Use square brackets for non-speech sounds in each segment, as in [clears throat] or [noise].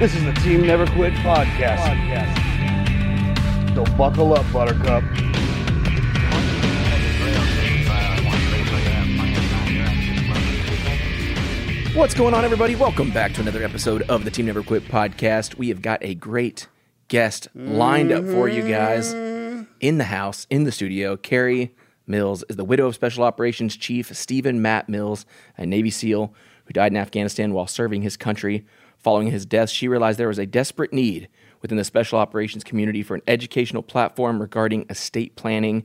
This is the Team Never Quit podcast. So buckle up, Buttercup. What's going on, everybody? Welcome back to another episode of the Team Never Quit podcast. We have got a great guest lined up for you guys in the house, in the studio. Carrie Mills is the widow of Special Operations Chief Stephen Matt Mills, a Navy SEAL who died in Afghanistan while serving his country. Following his death, she realized there was a desperate need within the Special Operations community for an educational platform regarding estate planning.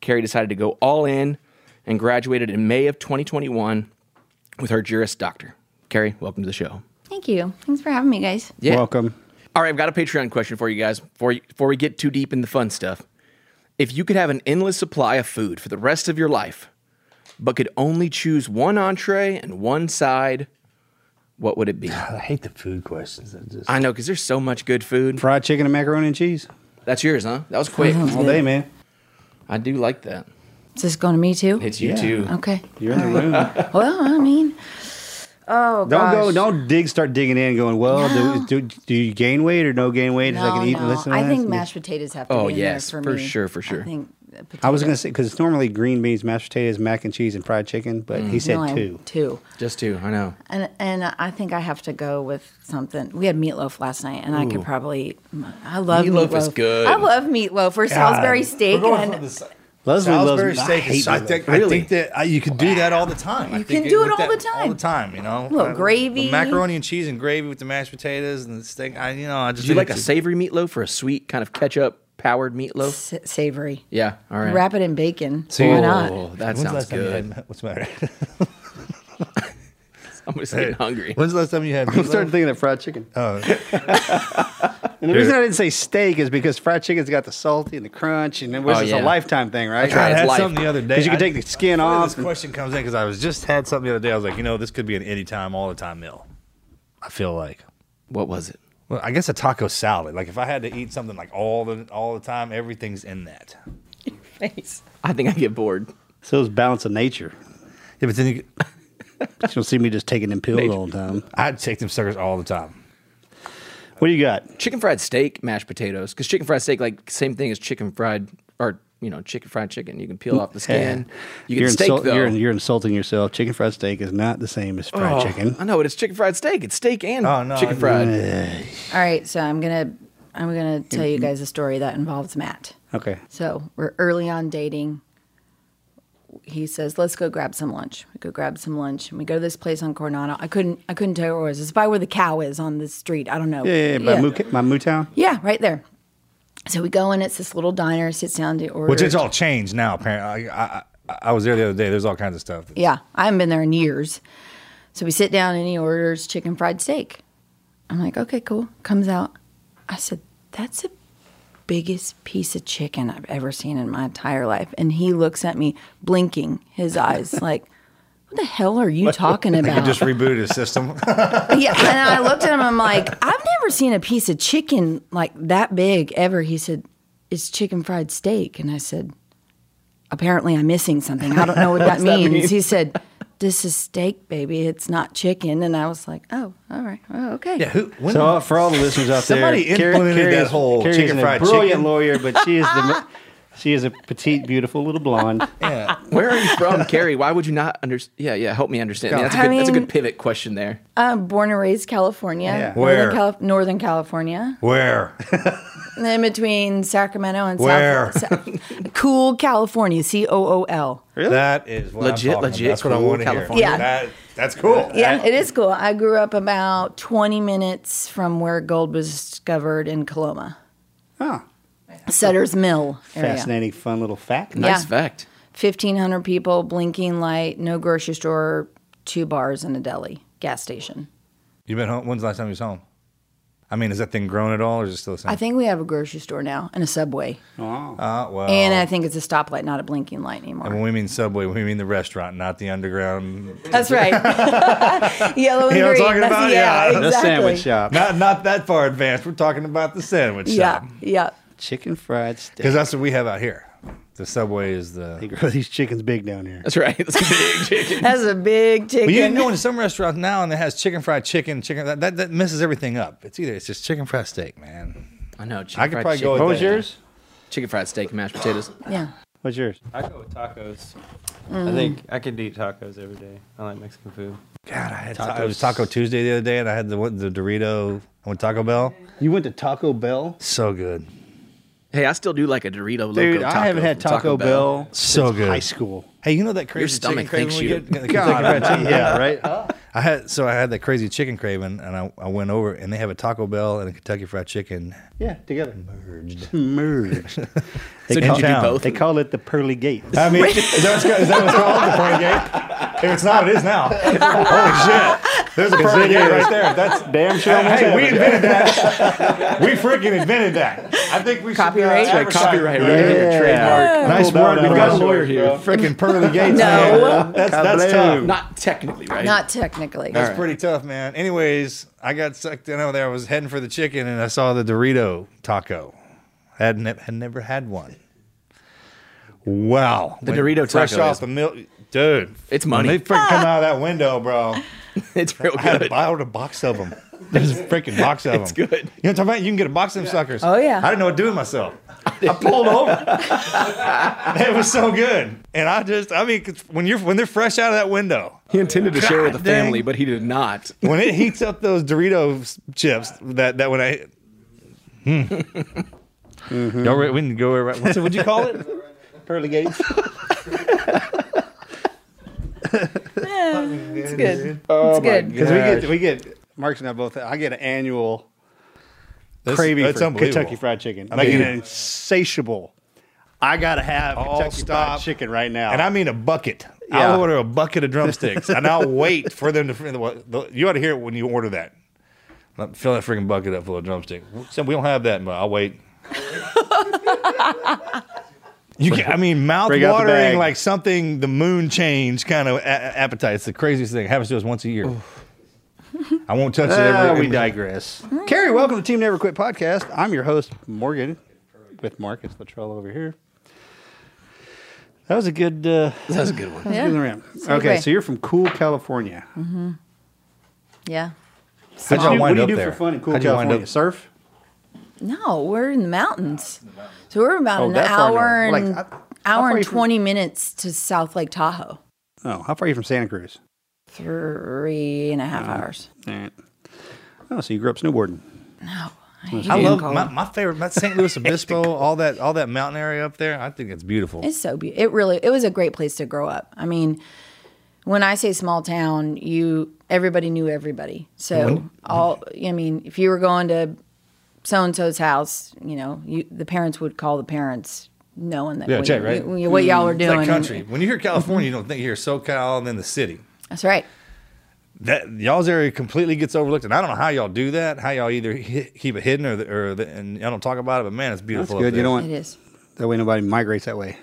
Carrie decided to go all in and graduated in May of 2021 with her Juris Doctor. Carrie, welcome to the show. Thank you. Thanks for having me, guys. Yeah. Welcome. All right, I've got a Patreon question for you guys before, before we get too deep in the fun stuff. If you could have an endless supply of food for the rest of your life, but could only choose one entree and one side, what would it be? I hate the food questions. I just I know, because there's so much good food. fried chicken and macaroni and cheese That's yours, huh? That was quick. Sounds all good. day, man. I do like that. Is this going to me too? It's you Yeah. too. Okay. You're in the room. [laughs] Well, I mean, oh don't gosh. go. Don't dig. Start digging in. Going. Well, No. do, do, do you gain weight or no gain weight? No, so I can eat and no. listen. To I think mashed potatoes have to Oh, be in yes, there for for me. sure, for sure. I think I was gonna say because it's normally green beans, mashed potatoes, mac and cheese, and fried chicken, but he said No, two. Two. Just two, I know. And and I think I have to go with something. We had meatloaf last night, and I could probably. I love Meatloaf meatloaf. is good. I love meatloaf or Salisbury steak. and Leslie Salisbury loves I steak. hate is- I, meatloaf. think, I think that uh, you can do that all the time. I You think can do with it all the time. All the time, you know. Little Uh, gravy. the macaroni and cheese and gravy with the mashed potatoes and the steak. I, you know, I just Do you like a savory meatloaf or a sweet kind of ketchup powered meatloaf. S- savory. Yeah. All right. Wrap it in bacon. See, Why not? Oh, that When's the sounds last time you good. had- What's the matter? [laughs] I'm just getting hungry. When's the last time you had? I'm starting thinking of fried chicken. Oh, [laughs] And the [laughs] reason I didn't say steak is because fried chicken's got the salty and the crunch, and it was Oh, just yeah. a lifetime thing, right? right. I it's had life. something the other day. Because you can I- take the skin Where off. This question comes in because I was just had something the other day. I was like, you know, this could be an anytime, all the time meal. I feel like. What was it? Well, I guess a taco salad. Like if I had to eat something like all the all the time, everything's in that. Your Face. I think I get bored. So it's balance of nature. Yeah, but then you, You don't see me just taking them pills all the time. I'd take them suckers all the time. What do you got? Chicken fried steak, mashed potatoes. Because chicken fried steak, like same thing as chicken fried, or you know, chicken fried chicken. You can peel off the skin. You you're, get steak insult- though. you're, you're insulting yourself. Chicken fried steak is not the same as fried Oh, chicken. I know, but it's chicken fried steak. It's steak and Oh, no, chicken I- fried. All right, so I'm gonna I'm gonna tell you guys a story that involves Matt. Okay. So we're early on dating. He says, "Let's go grab some lunch." We go grab some lunch, and we go to this place on Coronado. I couldn't I couldn't tell you where it was. It's by where the cow is on the street. I don't know. Yeah, yeah, yeah. My, Moo, my Moo Town? Yeah, right there. So we go in. It's this little diner. Sits down to order. Which it's all changed now. Apparently, I, I, I was there the other day. There's all kinds of stuff. Yeah, I haven't been there in years. So we sit down and he orders chicken fried steak. I'm like, okay, cool. Comes out. I said, that's the biggest piece of chicken I've ever seen in my entire life. And he looks at me, blinking his eyes, [laughs] like, what the hell are you talking You about? just rebooted his system. [laughs] yeah. And I looked at him, I'm like, [laughs] I've never seen a piece of chicken like that big ever. He said, it's chicken fried steak. And I said, apparently I'm missing something. I don't know what [laughs] that means. He said, this is steak, baby. It's not chicken. And I was like, oh, all right. Oh, okay. yeah, who? When, So uh, for all the listeners out there, Somebody implemented that is- whole Carrie chicken is a fried brilliant chicken. lawyer, but she is the she is a petite, beautiful little blonde. [laughs] yeah. Where are you from, [laughs] Carrie? Why would you not understand? Yeah, yeah. Help me understand. That's a I good. that's a good pivot question there. I'm born and raised California. Yeah. Where? Northern, Calif- Northern California. Where? [laughs] In between Sacramento and Where? South. Sa- cool California. C O O L. Really? That is what Legit, I'm legit About. That's what I want to hear. California. Yeah. That, that's cool. Yeah, it is cool. I grew up about 20 minutes from where gold was discovered in Coloma. Oh, Sutter's Mill area. fascinating, fun little fact. Nice Yeah. fact. 1,500 people, blinking light, no grocery store, two bars and a deli, gas station. You been home? When's the last time you was home? I mean, is that thing grown at all, or is it still the same? I think we have a grocery store now and a Subway. Oh. Uh, well, And I think it's a stoplight, not a blinking light anymore. and when we mean Subway, we mean the restaurant, not the underground. That's right. [laughs] [laughs] Yellow and You know what I'm green. talking That's- about? [laughs] Yeah, Yeah. The sandwich shop. Not not that far advanced. We're talking about the sandwich Yeah, shop yeah. Chicken fried steak. because that's what we have out here. The Subway is the. They grow [laughs] these chickens big down here. That's right. [laughs] That's a big [laughs] chicken. That's a big chicken. But you know, in some restaurants now, and it has chicken fried chicken, chicken that, that that messes everything up. It's either it's just chicken fried steak, man. I know. Chicken I could fried probably chicken. go with What was that. yours? Chicken fried steak and mashed potatoes. [gasps] yeah. What's yours? I go with tacos. Mm. I think I could eat tacos every day. I like Mexican food. God, I had ta- it was Taco Tuesday the other day, and I had the the Dorito. I went Taco Bell. You went to Taco Bell? So good, Hey, I still do like a Dorito Loco Dude, taco I haven't had from Taco, Bell, so since good. high school. Hey, you know that crazy stomach chicken craving you. we get? [laughs] God, Kentucky Fried Chicken? yeah, [laughs] right? I had so I had that crazy chicken craving, and I, I went over, and they have a Taco Bell and a Kentucky Fried Chicken Yeah, together. merged. [laughs] Merged. So They did call- you do town. both? They call it the pearly gate. I mean, is that, what's, is that what it's called? The pearly gate? If it's not, it is now. Holy shit! There's a pearly gate right there. That's Damn sure. almost Hey, we invented that. we freaking invented that. I think we should Copyright? Uh, Like advertise copyright, it. right? Yeah. Trademark. Nice Pulled out work. We've got a lawyer here. Freaking pearly [laughs] gates. No. man. That's that's tough. Not technically, right? Not technically. That's pretty tough, man. Anyways, I got sucked in over there. I was heading for the chicken, and I saw the Dorito taco. Had ne- had never had one. Wow, The When Dorito fresh taco off is- the milk, dude. It's When money. they freaking come out of that window, bro. [laughs] it's real I had good. to buy a box of them. There's a freaking box of [laughs] them. It's good. You know what I'm talking about? You can get a box of them suckers. Oh, yeah. I didn't know what to do with myself. [laughs] I pulled over. it was so good, and I just, I mean, 'cause when you're when they're fresh out of that window, He intended to share with the dang. family, but he did not. when it heats up those Doritos chips, that that when I. Hmm. Y'all re- we can go right. What's it, what'd you call it? Pearly gates. [laughs] It's good. Oh it's good. Because we get we get Mark's and I both. I get an annual That's- craving that's for unbelievable. Kentucky Fried Chicken. I like an insatiable. I gotta have All Kentucky stop. Fried Chicken right now. And I mean a bucket. Yeah. I'll order a bucket of drumsticks, and I'll [laughs] wait for them to. You ought to hear it when you order that. Fill that freaking bucket up full of drumsticks. So we don't have that, but I'll wait. [laughs] You can, I mean, mouth Bring watering like something the moon changed kind of a- appetite. It's the craziest thing. It happens to us once a year. I won't touch it Ah, every. we digress. Carrie, welcome to Team Never Quit podcast. I'm your host, Morgan, with Marcus Luttrell over here. That was a good. Uh, That was a good one. that was a Yeah. good Okay, great. so you're from Cool, California. Yeah. How'd y'all What wind do you up do there? for fun in Cool, How'd you wind California? up- Surf? No, we're in the mountains. So we're about Oh, an hour and Like, how- how hour are and you from- twenty minutes to South Lake Tahoe. Oh, how far are you from Santa Cruz? Three and a half hours. All right. Oh, so you grew up snowboarding. No. I hate love cold. my, my favorite. My San Luis [laughs] Obispo, all that, all that mountain area up there. I think it's beautiful. It's so beautiful. It really it was a great place to grow up. I mean, when I say small town, you everybody knew everybody. So all I mean, if you were going to so and so's house, you know, you the parents would call the parents knowing that Yeah, what, check, you- right? you- what y'all mm-hmm. were It's doing. like country. When you hear California, you don't think you hear SoCal and then the city. That's right. That y'all's area completely gets overlooked, and I don't know how y'all do that. How y'all either hi- keep it hidden or, the, or the, and y'all don't talk about it. But man, it's That's beautiful. up good. You there. know what? It is. That way nobody migrates that way.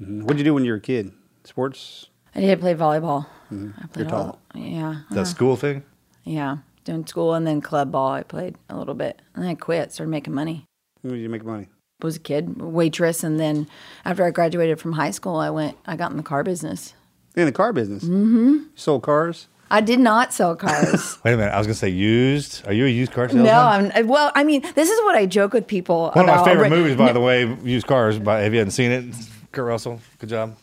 Mhm. What'd you do when you were a kid? Sports? I did play volleyball. Mm-hmm. I played You're all, yeah. That uh-huh. school thing. Yeah. Doing school and then club ball I played a little bit. And then I quit, started making money. When did you make money? I was a kid, waitress, and then after I graduated from high school, I went. I got in the car business. In the car business. Mm-hmm. Sold cars. I did not sell [laughs] cars. Wait a minute. I was gonna say used. Are you a used car salesman? no, I'm well. I mean, this is what I joke with people One of about. my favorite Ra- movies, by the way, used cars. By have you hadn't seen it? Kurt Russell. Good job.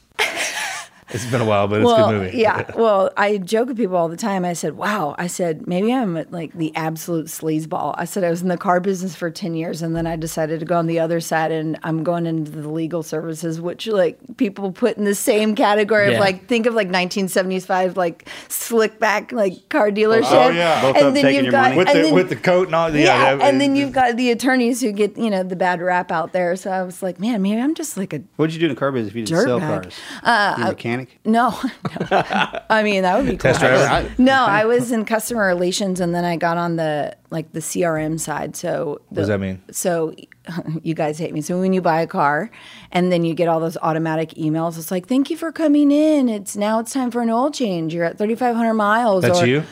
It's been a while, but it's a good movie. yeah. [laughs] Well, I joke with people all the time. I said, "Wow." I said, "Maybe I'm like the absolute sleazeball." I said I was in the car business for ten years, and then I decided to go on the other side, and I'm going into the legal services, which like people put in the same category Yeah. of like think of like 1975 like slick back like car dealership. Oh, yeah. Both and then you've got with and the then- with the coat and all. Yeah, yeah, and then you've got the attorneys who get you know the bad rap out there. So I was like, man, maybe I'm just like a What'd you do in the car business if you didn't sell Dirtbag. cars? Uh, you a mechanic? No. [laughs] no. I mean, that would be cool. Test driver? No, I was in customer relations, and then I got on the like the CRM side. So the, does that mean? So [laughs] you guys hate me. So when you buy a car, and then you get all those automatic emails, it's like, "Thank you for coming in. It's now it's time for an oil change. You're at 3,500 miles." That's or, you?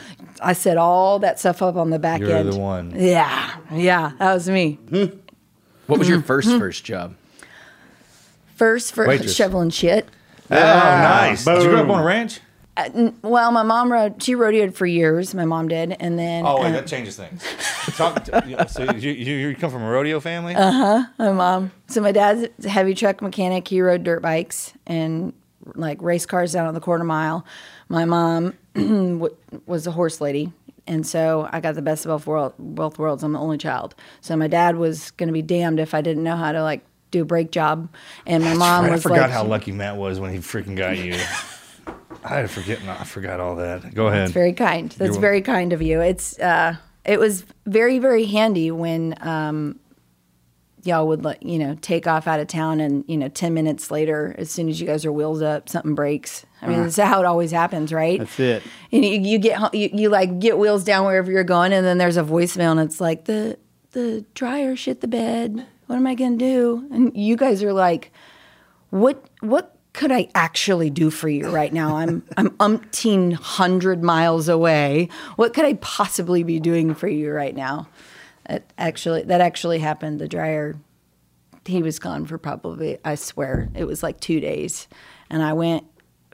I set all that stuff up on the back You're end. the one. Yeah, yeah, that was me. What was your Mm-hmm. first first job? First for Waitress. shoveling shit. Oh, nice. Did you grow up on a ranch? Well, my mom rode. She rodeoed for years. My mom did, and then Oh, wait, uh, that changes things. Talk to, you know, so you, you, you come from a rodeo family? Uh-huh. My mom. So my dad's a heavy truck mechanic. He rode dirt bikes and like race cars down on the quarter mile. My mom [clears throat] w- was a horse lady. And so I got the best of both, world, both worlds. I'm the only child. So my dad was going to be damned if I didn't know how to like do a brake job. And my mom Right, I forgot like, how lucky Matt was when he freaking got you. [laughs] I had to forget. I forgot all that. Go ahead. That's very kind. That's You're very kind of you. It's uh, it was very very handy when um, y'all would like you know take off out of town and you know ten minutes later, as soon as you guys are wheels up, something breaks. I mean, that's how it always happens, right? That's it. And you, you get ho- you, you like get wheels down wherever you're going, and then there's a voicemail, and it's like the the dryer shit the bed. What am I gonna do? And you guys are like, what what could I actually do for you right now? I'm [laughs] I'm umpteen hundred miles away. What could I possibly be doing for you right now? That actually that actually happened. The dryer he was gone for probably I swear it was like two days, and I went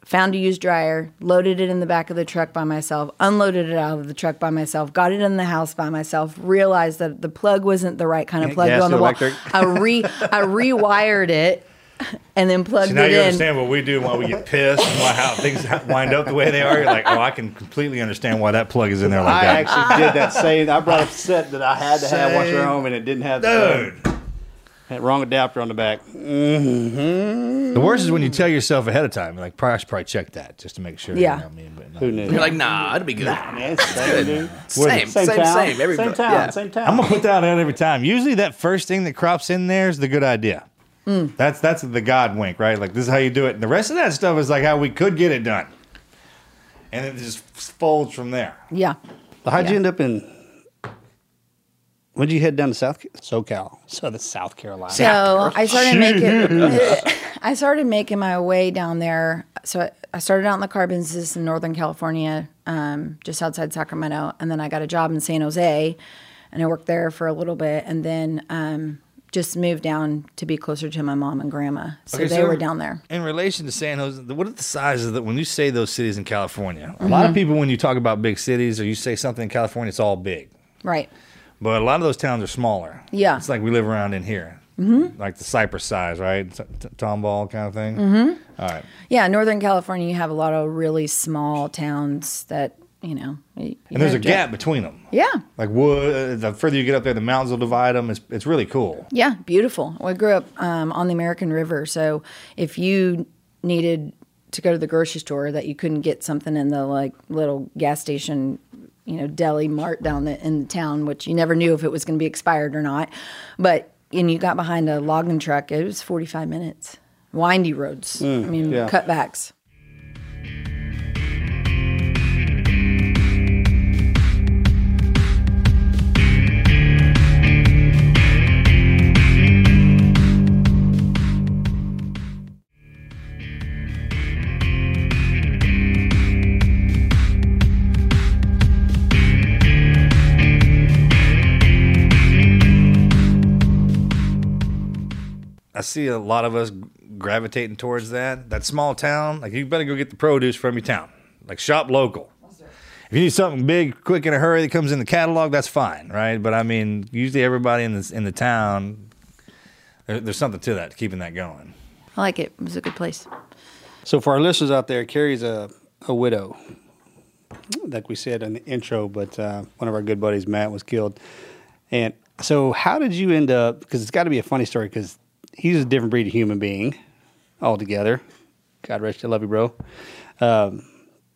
found a used dryer, loaded it in the back of the truck by myself, unloaded it out of the truck by myself, got it in the house by myself, realized that the plug wasn't the right kind of plug Gas on the to wall. electric. I re I rewired it and then plugged it in. Now it you in. understand what we do and why we get pissed and why, how things wind up the way they are. You're like, oh, I can completely understand why that plug is in there like I that. I actually did that same. I brought a set that I had to have once we were home, and it didn't have the plug. Dude, That wrong adapter on the back. Mm-hmm. The worst is when you tell yourself ahead of time, like, probably I should probably check that just to make sure. Yeah. You know what I mean? But no. Who knew? You're like, nah, it'll be good. Man, it's the same, dude. [laughs] Same, same, same, town, Every, same town, yeah. same town. I'm gonna put that out every time. Usually, that first thing that crops in there is the good idea. Mm. That's that's the God wink, right? Like this is how you do it. And the rest of that stuff is like how we could get it done, and it just folds from there. Yeah. How'd you end up in? When did you head down to South SoCal? So the South Carolina. So I started making [laughs] [laughs] I started making my way down there. So I- I started out in the car business in Northern California, um, just outside Sacramento, and then I got a job in San Jose, and I worked there for a little bit, and then um, just moved down to be closer to my mom and grandma. So Okay, they so were down there. In relation to San Jose, what are the sizes that when you say those cities in California? A lot of people, when you talk about big cities or you say something in California, it's all big. Right. But a lot of those towns are smaller. Yeah. It's like we live around in here. Mm-hmm. Like the Cypress size, right? T- t- Tomball kind of thing. Mm-hmm. All right. Yeah, Northern California, you have a lot of really small towns that you know. you- And there's a gap between them. Yeah. Like wood, the further you get up there, the mountains will divide them. It's, it's really cool. Yeah, beautiful. Well, I grew up um, on the American River, so if you needed to go to the grocery store that you couldn't get something in the like little gas station, you know, deli mart down the, in the town, which you never knew if it was going to be expired or not, but and you got behind a logging truck, it was forty five minutes. Windy roads. Mm, I mean, yeah. cutbacks. See a lot of us gravitating towards that. That small town, like you better go get the produce from your town. Like shop local. If you need something big, quick, in a hurry that comes in the catalog, that's fine, right? But I mean, usually everybody in the in the town, there, there's something to that, keeping that going. I like it. It was a good place. So for our listeners out there, Carrie's a, a widow, like we said in the intro. But uh, one of our good buddies, Matt, was killed. And so, how did you end up? Because it's got to be a funny story. Because he's a different breed of human being altogether. God rest you, I love you, bro. Um,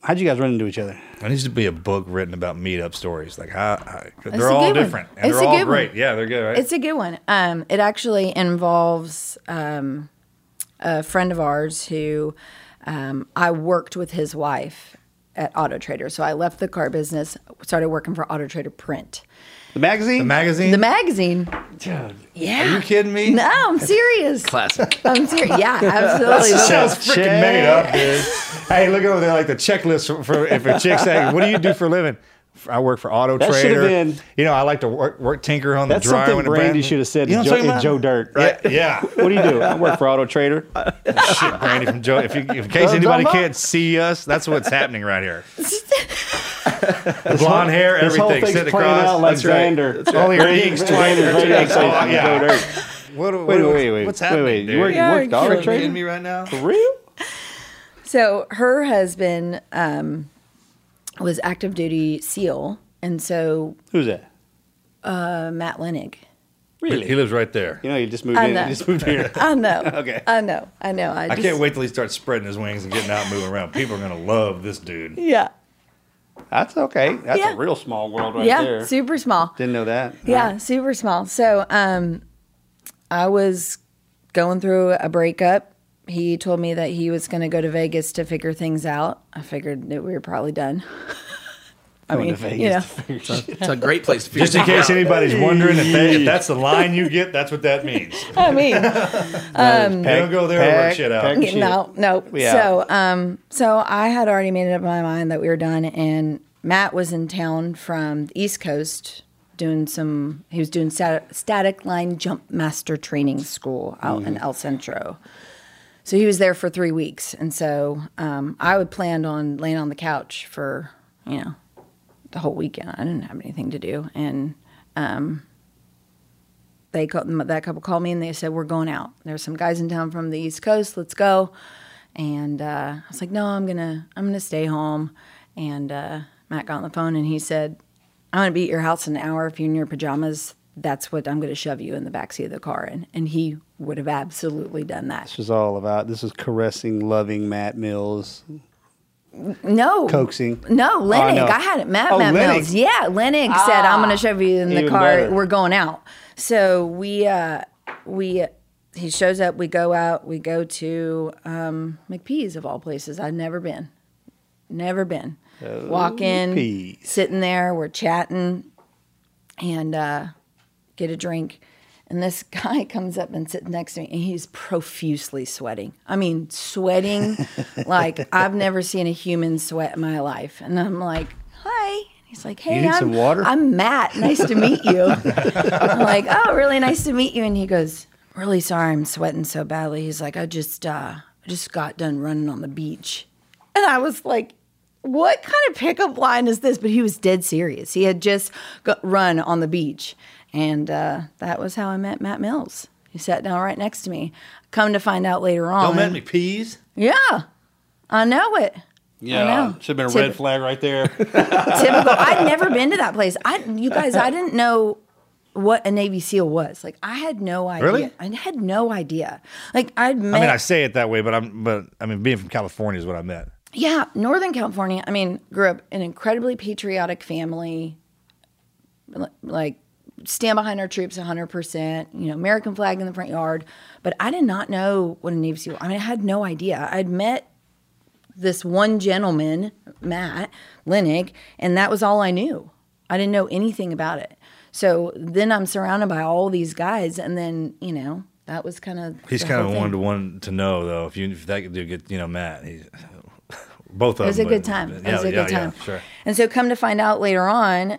how'd you guys run into each other? There needs to be a book written about meetup stories. Like how, how a they're all good one. different and It's they're a all good one. Yeah, they're good, right? It's a good one. Um, it actually involves um, a friend of ours who um, I worked with his wife at Auto Trader. So I left the car business, started working for Auto Trader Print. The magazine. the magazine. The magazine. Dude, Yeah. Are you kidding me? No, I'm serious. Classic. [laughs] I'm serious. Yeah, absolutely. that Sounds freaking made up, dude. hey, look over there, like the checklist for, for if a chick saying, "What do you do for a living?" I work for Auto That Trader. been- you know, I like to work, work tinker on That's the dryer. something Brandy should have said You know to what Joe, I'm in talking Joe? Dirt, right? Yeah, yeah. [laughs] what do you do? I work for Auto Trader. [laughs] Shit, Brandy from Joe. If you, if in case anybody can't see us, that's what's happening right here. Blonde hair, This whole everything thing's sitting playing across. out like That's right. Xander. All your inks, twice. Xander's radio yeah. Joe Dirt. What, what, Wait, wait, wait. What's Wait, happening? wait. You dude? work- you Yeah, work at Auto you're Are you Trader? kidding me right now? For real? So her husband um, was active duty SEAL, and so Who's that? uh, Matt Lenig. Really? He lives right there. You know, you just moved I in. know. You just moved here. I know. [laughs] Okay. I know. I know. I, I can't wait till he starts spreading his wings and getting out and moving around. People are gonna love this dude. Yeah. That's okay. That's Yeah. a real small world right yeah. there. Super small. Didn't know that. Yeah, super small. So, um, I was going through a breakup. He told me that he was going to go to Vegas to figure things out. I figured that we were probably done. [laughs] I Going mean, to Vegas you know, to figure shit. It's a great place to feel. Just in case anybody's wondering if, they, if that's the line you get, that's what that means. [laughs] I mean, [laughs] you don't go there and work shit out. pack- Shit. no, no. Yeah. So, um, so I had already made it up in my mind that we were done, and Matt was in town from the East Coast doing some. He was doing stat- static line jump master training school out in El Centro. So he was there for three weeks, and so um, I would planned on laying on the couch for you know the whole weekend. I didn't have anything to do, and um, they called, that couple called me and they said we're going out. There's some guys in town from the East Coast. Let's go. And uh, I was like, no, I'm gonna I'm gonna stay home. And uh, Matt got on the phone and he said, I'm gonna be at your house in an hour if you're in your pajamas. that's what I'm to shove you in the backseat of the car in. And he would have absolutely done that. This is all about. This is caressing, loving Matt Mills, No. coaxing. No, Lennox. no. I had it. Matt, Oh, Matt Lennox. Mills. Yeah, Lennox said, "I'm going to shove you in the car. better. We're going out." So we, uh, we, he shows up. We go out. We go to um, McP's of all places. I've never been, never been. Walk in, sitting there. We're chatting, and uh, get a drink. And this [laughs] guy comes up and sits next to me, and he's profusely sweating. I mean, sweating [laughs] like I've never seen a human sweat in my life. And I'm like, "Hi." He's like, "Hey, I'm, some water?" I'm Matt. Nice to meet you." I'm like, "Oh, really nice to meet you." And he goes, "Really sorry, I'm sweating so badly." He's like, "I just, uh, I just got done running on the beach," and I was like. What kind of pickup line is this? But he was dead serious. He had just got run on the beach, and uh, that was how I met Matt Mills. He sat down right next to me. Come to find out later on, Don't let me peas. yeah, I know it. Yeah, know. should have been a Tip- red flag right there. [laughs] Typical. I'd never been to that place. I, you guys, I didn't know what a Navy SEAL was. Like, I had no idea. Really? I had no idea. Like, I'd met. I mean, I say it that way, but I'm, but I mean, being from California is what I meant. Yeah, Northern California. I mean, grew up in an incredibly patriotic family. Like, stand behind our troops 100%, you know, American flag in the front yard. But I did not know what a Navy SEAL I mean, I had no idea. I'd met this one gentleman, Matt Lennig, and that was all I knew. I didn't know anything about it. So then I'm surrounded by all these guys, and then, you know, that was kind of. He's kind of one to one to know though. If you if that could do get you know Matt, he's [laughs] both of them. It was a good time. It was a yeah, good time. Yeah, sure. And so come to find out later on,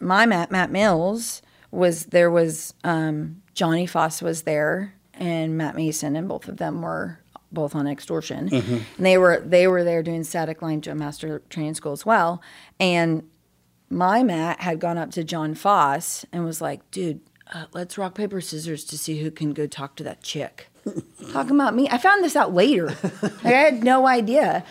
my Matt, Matt Mills, was there was um, Johnny Faas was there and Matt Mason, and both of them were both on extortion. Mm-hmm. And they were they were there doing static line to a master training school as well. And my Matt had gone up to John Faas and was like, dude, uh, let's rock, paper, scissors to see who can go talk to that chick. [laughs] Talking about me. I found this out later. Like, I had no idea.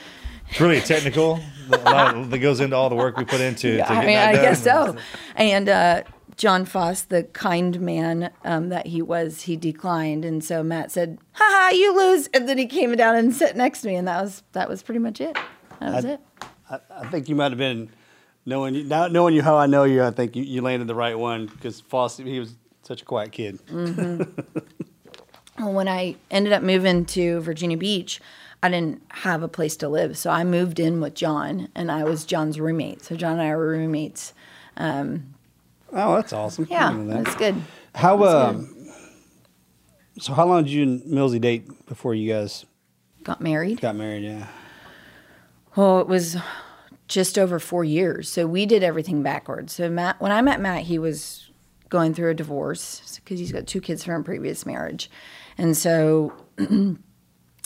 It's really technical. a lot that goes into all the work we put into. [laughs] Yeah, to I mean, I done. guess so. And uh, John Faas, the kind man um, that he was, he declined, and so Matt said, "Ha ha, you lose." And then he came down and sat next to me, and that was that was pretty much it. That was it. I think you might have been knowing you now knowing you how I know you. I think you, you landed the right one because Faas he was such a quiet kid. [laughs] Well, when I ended up moving to Virginia Beach, I didn't have a place to live, so I moved in with John, and I was John's roommate. So John and I were roommates. Oh, that's awesome. Yeah, that. that's good. How That's um, so how long did you and Millsy date before you guys Got married. got married? Yeah. Well, it was just over four years. So we did everything backwards. So Matt, when I met Matt, he was going through a divorce because he's got two kids from a previous marriage, and so [clears throat]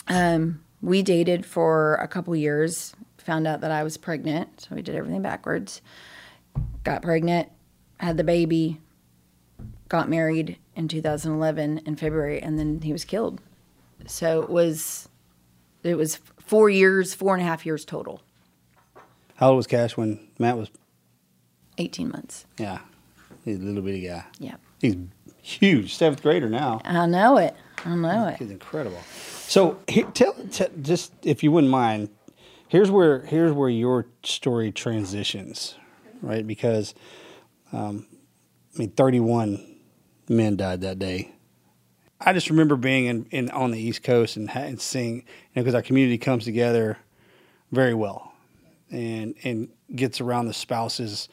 um, we dated for a couple years. Found out that I was pregnant, so we did everything backwards. Got pregnant, had the baby, got married in 2011 in February, and then he was killed. So it was it was four years, four and a half years total. How old was Cash when Matt was? 18 months. Yeah, he's a little bitty guy. Yeah. He's huge, seventh grader now. I know it. I know it. He's incredible. So he, tell, tell just if you wouldn't mind, here's where here's where your story transitions, right? Because um, I mean, 31 men died that day. I just remember being in, in on the East Coast and, and seeing, you know, because our community comes together very well, and and gets around the spouses.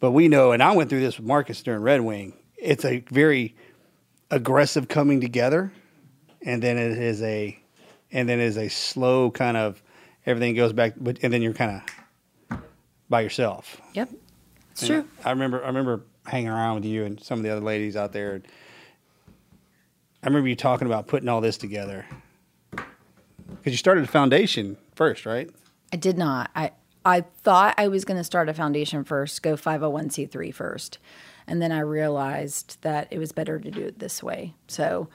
But we know, and I went through this with Marcus during Red Wing. It's a very aggressive coming together, and then it is a, and then it is a slow kind of everything goes back, but and then you're kind of by yourself. Yep. It's And true. I remember I remember hanging around with you and some of the other ladies out there. And I remember you talking about putting all this together because you started a foundation first, right? I did not. I I thought I was going to start a foundation first, go 501c3 first. And then I realized that it was better to do it this way. So,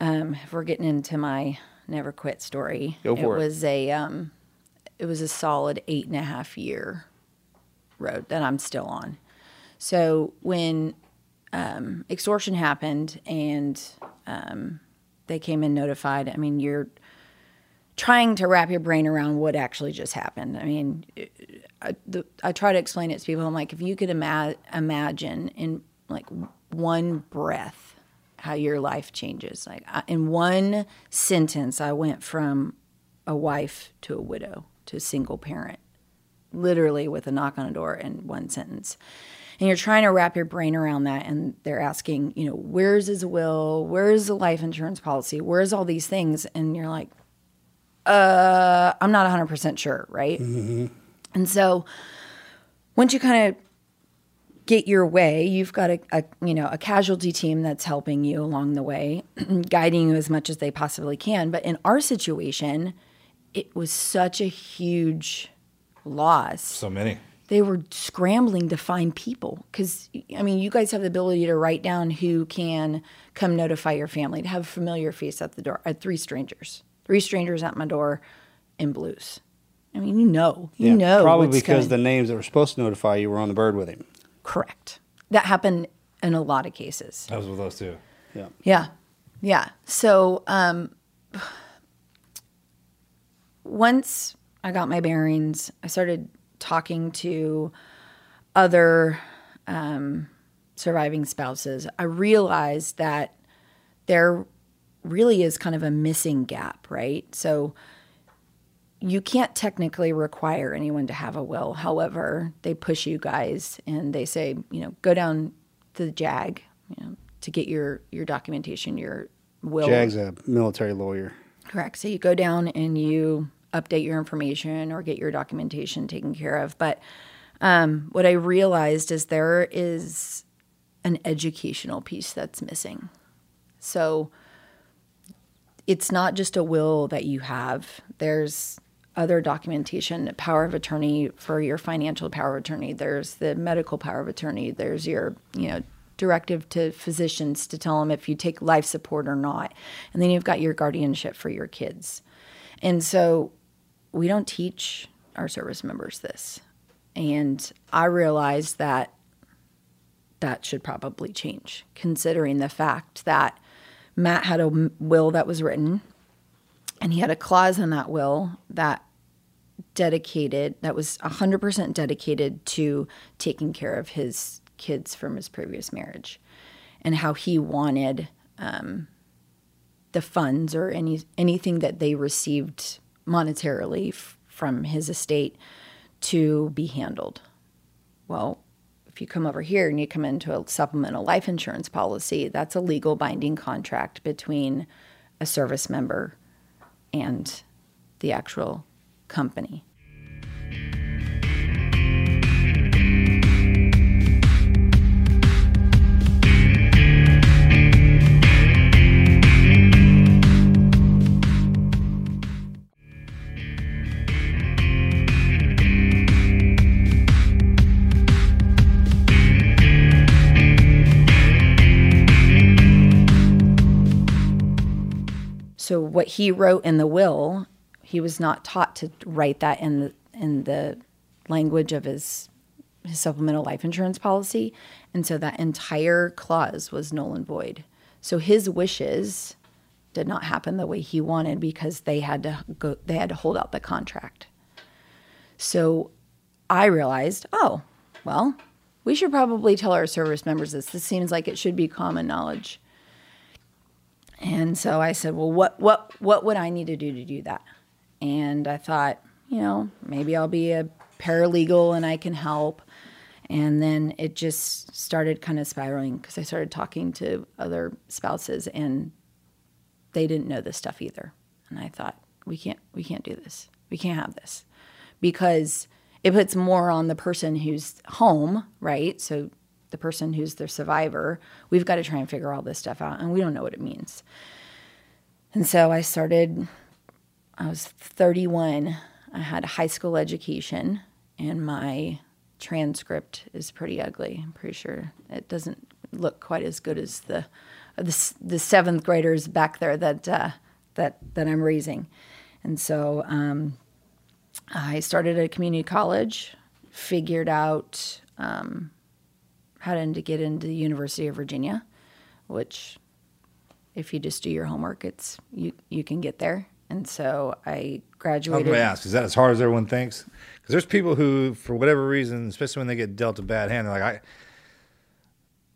um, if we're getting into my never quit story, Go for it. was a um, it was a solid eight and a half year road that I'm still on. So when um, extortion happened and um, they came and notified. I mean, you're trying to wrap your brain around what actually just happened. I mean, I, the, I try to explain it to people. I'm like, if you could ima- imagine in like one breath how your life changes. Like I, in one sentence, I went from a wife to a widow to a single parent, literally with a knock on a door in one sentence. And you're trying to wrap your brain around that, and they're asking, you know, where's his will? Where's the life insurance policy? Where's all these things? And you're like, uh, I'm not 100% sure, right? And so once you kind of get your way, you've got a, a you know a casualty team that's helping you along the way, [clears throat] guiding you as much as they possibly can. But in our situation, it was such a huge loss. So many. They were scrambling to find people because I mean, you guys have the ability to write down who can come notify your family to have a familiar face at the door. At three strangers, three strangers at my door in blues. I mean, you know, you Yeah, know, Probably what's because gonna- the names that were supposed to notify you were on the bird with him. correct. That happened in a lot of cases. That was with us too. Yeah. Yeah. Yeah. So um, once I got my bearings, I started talking to other um, surviving spouses. I realized that there really is kind of a missing gap, right? So you can't technically require anyone to have a will. However, they push you guys and they say, you know, go down to the JAG, you know, to get your your documentation, your will. Jag's a military lawyer. Correct. So you go down and you update your information or get your documentation taken care of. But um, what I realized is there is an educational piece that's missing. So it's not just a will that you have. There's other documentation, power of attorney for your financial power of attorney. There's the medical power of attorney. There's your, you know, directive to physicians to tell them if you take life support or not. And then you've got your guardianship for your kids. And so we don't teach our service members this. And I realized that that should probably change, considering the fact that Matt had a will that was written, and he had a clause in that will that dedicated, that was 100% dedicated to taking care of his kids from his previous marriage and how he wanted um, the funds or any anything that they received monetarily f- from his estate to be handled. Well, if you come over here and you come into a supplemental life insurance policy, that's a legal binding contract between a service member and the actual company. What he wrote in the will, he was not taught to write that in the in the language of his his supplemental life insurance policy, and so that entire clause was null and void. So his wishes did not happen the way he wanted because they had to go they had to hold out the contract. So I realized, oh, well, we should probably tell our service members this. This seems like it should be common knowledge. And so I said, well, what, what, what would I need to do to do that? And I thought, you know, maybe I'll be a paralegal and I can help. And then it just started kind of spiraling because I started talking to other spouses and they didn't know this stuff either. And I thought, we can't, we can't do this. We can't have this because it puts more on the person who's home, right? So the person who's the survivor, we've got to try and figure all this stuff out, and we don't know what it means. And so I started, I was 31. I had a high school education, and my transcript is pretty ugly. I'm pretty sure it doesn't look quite as good as the the, the seventh graders back there that uh, that that I'm raising. And so um, I started at a community college, figured out um, how to get into the University of Virginia, which if you just do your homework, it's you you can get there. And so I I'm graduated. going to ask, is that as hard as everyone thinks? Because there's people who, for whatever reason, especially when they get dealt a bad hand, they're like,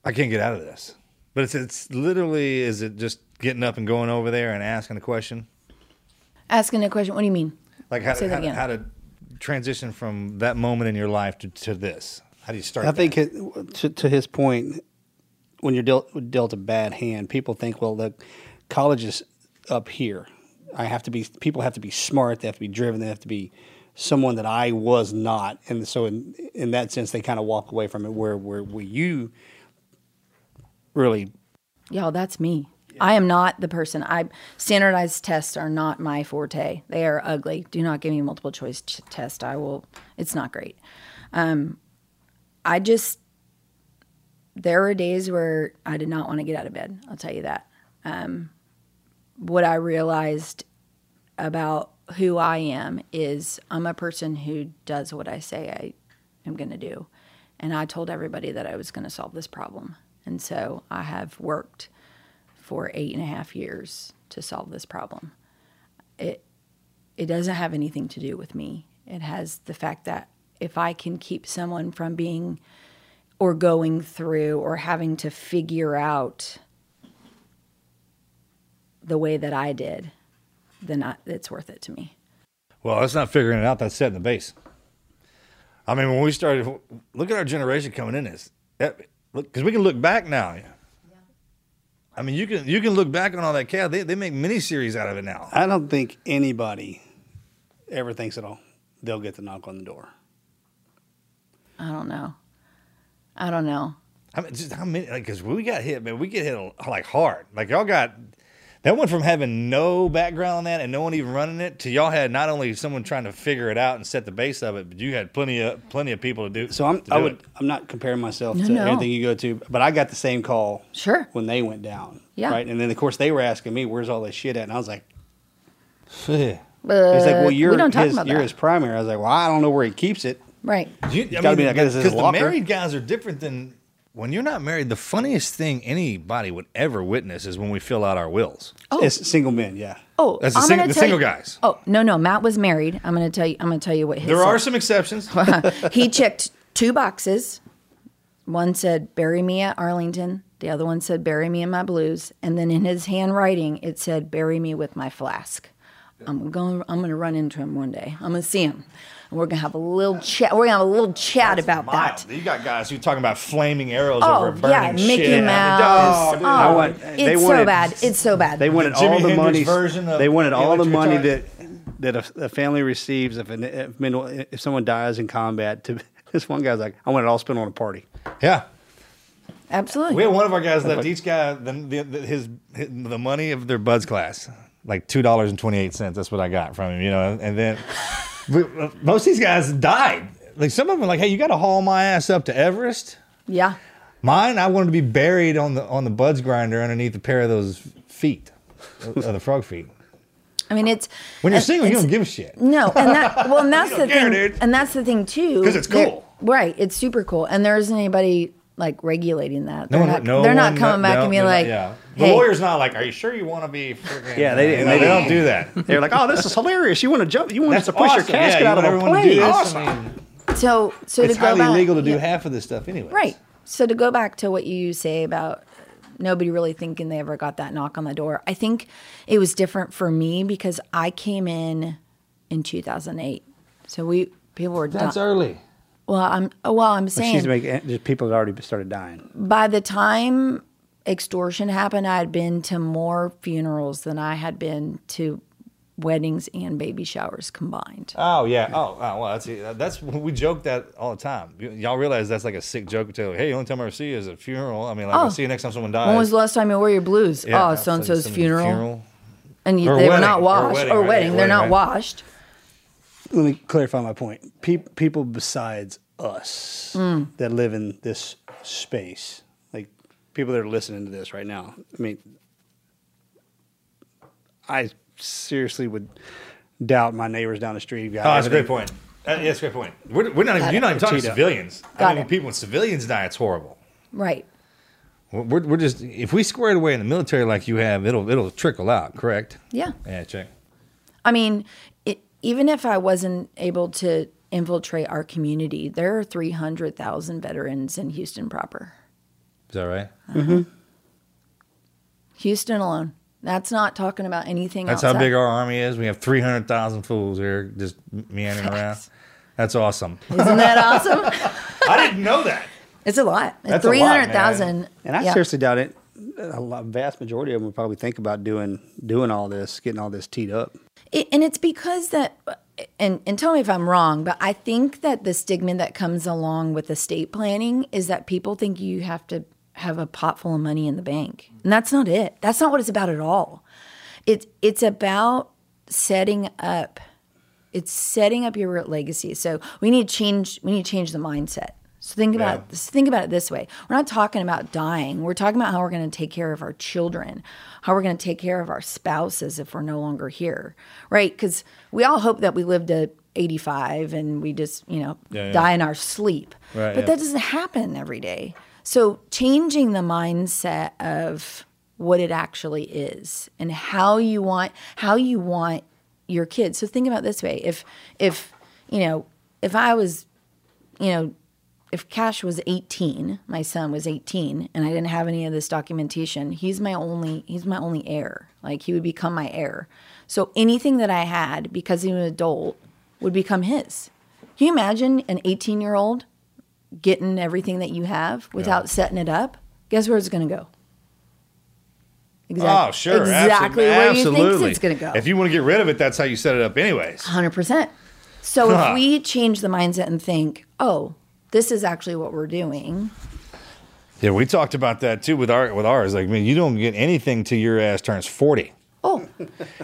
I, I can't get out of this. But it's it's literally, is it just getting up and going over there and asking a question? Asking a question. What do you mean? Like how, Say to, that how, how to transition from that moment in your life to, to this? How do you start? I that? think it, to, to his point, when you're dealt, dealt a bad hand, people think, well, the college is up here. I have to be. People have to be smart. They have to be driven. They have to be someone that I was not. And so, in in that sense, they kind of walk away from it. Where where, where you really Y'all, that's me. I am not the person. I standardized tests are not my forte. They are ugly. Do not give me multiple choice ch- test. I will. It's not great. Um, I just there were days where I did not want to get out of bed. I'll tell you that. Um, what I realized about who I am is I'm a person who does what I say I am going to do. And I told everybody that I was going to solve this problem. And so I have worked for eight and a half years to solve this problem. It, it doesn't have anything to do with me. It has the fact that if I can keep someone from being or going through or having to figure out the way that I did, then I, it's worth it to me. Well, that's not figuring it out. That's setting the base. I mean, when we started, look at our generation coming in this. Because we can look back now. I mean, you can you can look back on all that chaos. They, they make miniseries out of it now. I don't think anybody ever thinks that oh, they'll get the knock on the door. I don't know. I don't know. I mean, just how many? Because we got hit, man. We get hit like hard. Like y'all got that went from having no background on that and no one even running it to y'all had not only someone trying to figure it out and set the base of it, but you had plenty of plenty of people to do. So I'm to I would it. I'm not comparing myself No, to no. anything you go to, but I got the same call Sure. when they went down. Yeah. Right. And then of course they were asking me, Where's all this shit at? And I was like, Yeah. But He's like, Well, uh, you're don't talk his about you're that. his primary. I was like, Well, I don't know where he keeps it. Right. You, It's gotta be like this is because the locker. married guys are different than when you're not married. The funniest thing anybody would ever witness is when we fill out our wills. Oh, It's single men, yeah. Oh, That's the I'm sing- gonna the tell single you- guys. Oh no, no, Matt was married. I'm gonna tell you. I'm gonna tell you what his. There are said. some exceptions. [laughs] he checked two boxes. One said "Bury me at Arlington." The other one said "Bury me in my blues." And then in his handwriting, it said "Bury me with my flask." I'm going. I'm going to run into him one day. I'm going to see him, and we're going to have a little chat. We're going to have a little chat about that. Mild. You got guys who talking about flaming arrows Oh over yeah, burning Mickey shit. Mouse. Oh, dude. Oh, I want- they it's so wanted- bad. It's so bad. They wanted The all the money. They wanted all the money that that a, a family receives if, an, if mental- if someone dies in combat. To [laughs] this one guy's like, I want it all spent on a party. Yeah. Absolutely. We had one of our guys left each guy the, the, the, his, his the money of their BUD/S class, like two dollars and twenty eight cents. That's what I got from him, you know. And then we, most of these guys died. Like some of them, like, hey, you got to haul my ass up to Everest. yeah. Mine, I wanted to be buried on the on the BUD/S grinder underneath a pair of those feet, of the frog feet. I mean, it's When you're single, you don't give a shit. No, and that [laughs] well, and that's the care, thing, dude. and that's the thing too. 'Cause it's cool. right? It's super cool, and there isn't anybody like regulating that. No They're one, not. no they're not one- coming back no, and being they're not- like, yeah. The "Hey, lawyer's not like, are you sure you want to be? Freaking, Yeah, they- uh, you they- they don't do that. [laughs] They're like, oh, this is hilarious. You want to jump? You want us That's to push awesome. your casket Yeah, out of you a want to do plane? this. Awesome. I mean, So, so it's to go highly back, illegal to do yeah. half of this stuff anyway. Right. So to go back to what you say about nobody really thinking they ever got that knock on the door, I think it was different for me because I came in in 2008. So we people were That's done. early. Well, I'm well. I'm saying She's making eh, people had already started dying. by the time extortion happened, I had been to more funerals than I had been to weddings and baby showers combined. Oh yeah. Oh, oh well, that's that's we joke that all the time. Y'all realize that's like a sick joke to tell. Hey, the only time I ever see you is a funeral. I mean, like I'll Oh. see you next time someone dies. When was the last time you wore your blues? Yeah, oh, so and so's some funeral. And you, Or they were wedding, not or washed. wedding, Or wedding. yeah, They're not right. washed. Let me clarify my point. Pe- people besides us Mm. that live in this space, like people that are listening to this right now. I mean, I seriously would doubt my neighbors down the street. Oh, that's a great point. Uh, yeah, that's a great point. We're, we're not. even, you're not even talking Cheetah. civilians. Got I mean, it. people when civilians die, it's horrible. Right. We're, we're we're just if we square it away in the military like you have, it'll it'll trickle out. Correct? Yeah. Yeah. Check. I mean, it, even if I wasn't able to infiltrate our community, there are 300,000 veterans in Houston proper. Is that right? Uh-huh. Mm-hmm. Houston alone. That's not talking about anything That's outside. how big our army is. We have three hundred thousand fools here just meandering around. That's awesome. Isn't that [laughs] awesome? I didn't know that. It's a lot. That's Three hundred thousand. And I seriously doubt it. A lot, vast majority of them would probably think about doing doing all this, getting all this teed up. It, and it's because that, and, and tell me if I'm wrong, but I think that the stigma that comes along with estate planning is that people think you have to have a pot full of money in the bank. And that's not it. That's not what it's about at all. It's, it's about setting up, it's setting up your legacy. So we need to change, we need to change the mindset. So think about Yeah. think about it this way. We're not talking about dying. We're talking about how we're going to take care of our children, how we're going to take care of our spouses if we're no longer here, right? Because we all hope that we live to 85 and we just, you know, Yeah, yeah. die in our sleep. Right, but that doesn't happen every day. So changing the mindset of what it actually is and how you want how you want your kids. So think about it this way. If if you know, if I was, you know, if Cash was 18, my son was 18, and I didn't have any of this documentation, he's my only he's my only heir. Like he would become my heir. So anything that I had because he was an adult would become his. Can you imagine an 18 year old getting everything that you have without setting it up? Guess where it's going to go? Exactly. Oh, sure. Exactly Absol- where you think it's going to go. If you want to get rid of it, that's how you set it up, anyways. Hundred percent. So Huh. if we change the mindset and think, oh, this is actually what we're doing. Yeah, we talked about that too with our with ours. Like, man, you don't get anything till your ass turns forty. Oh,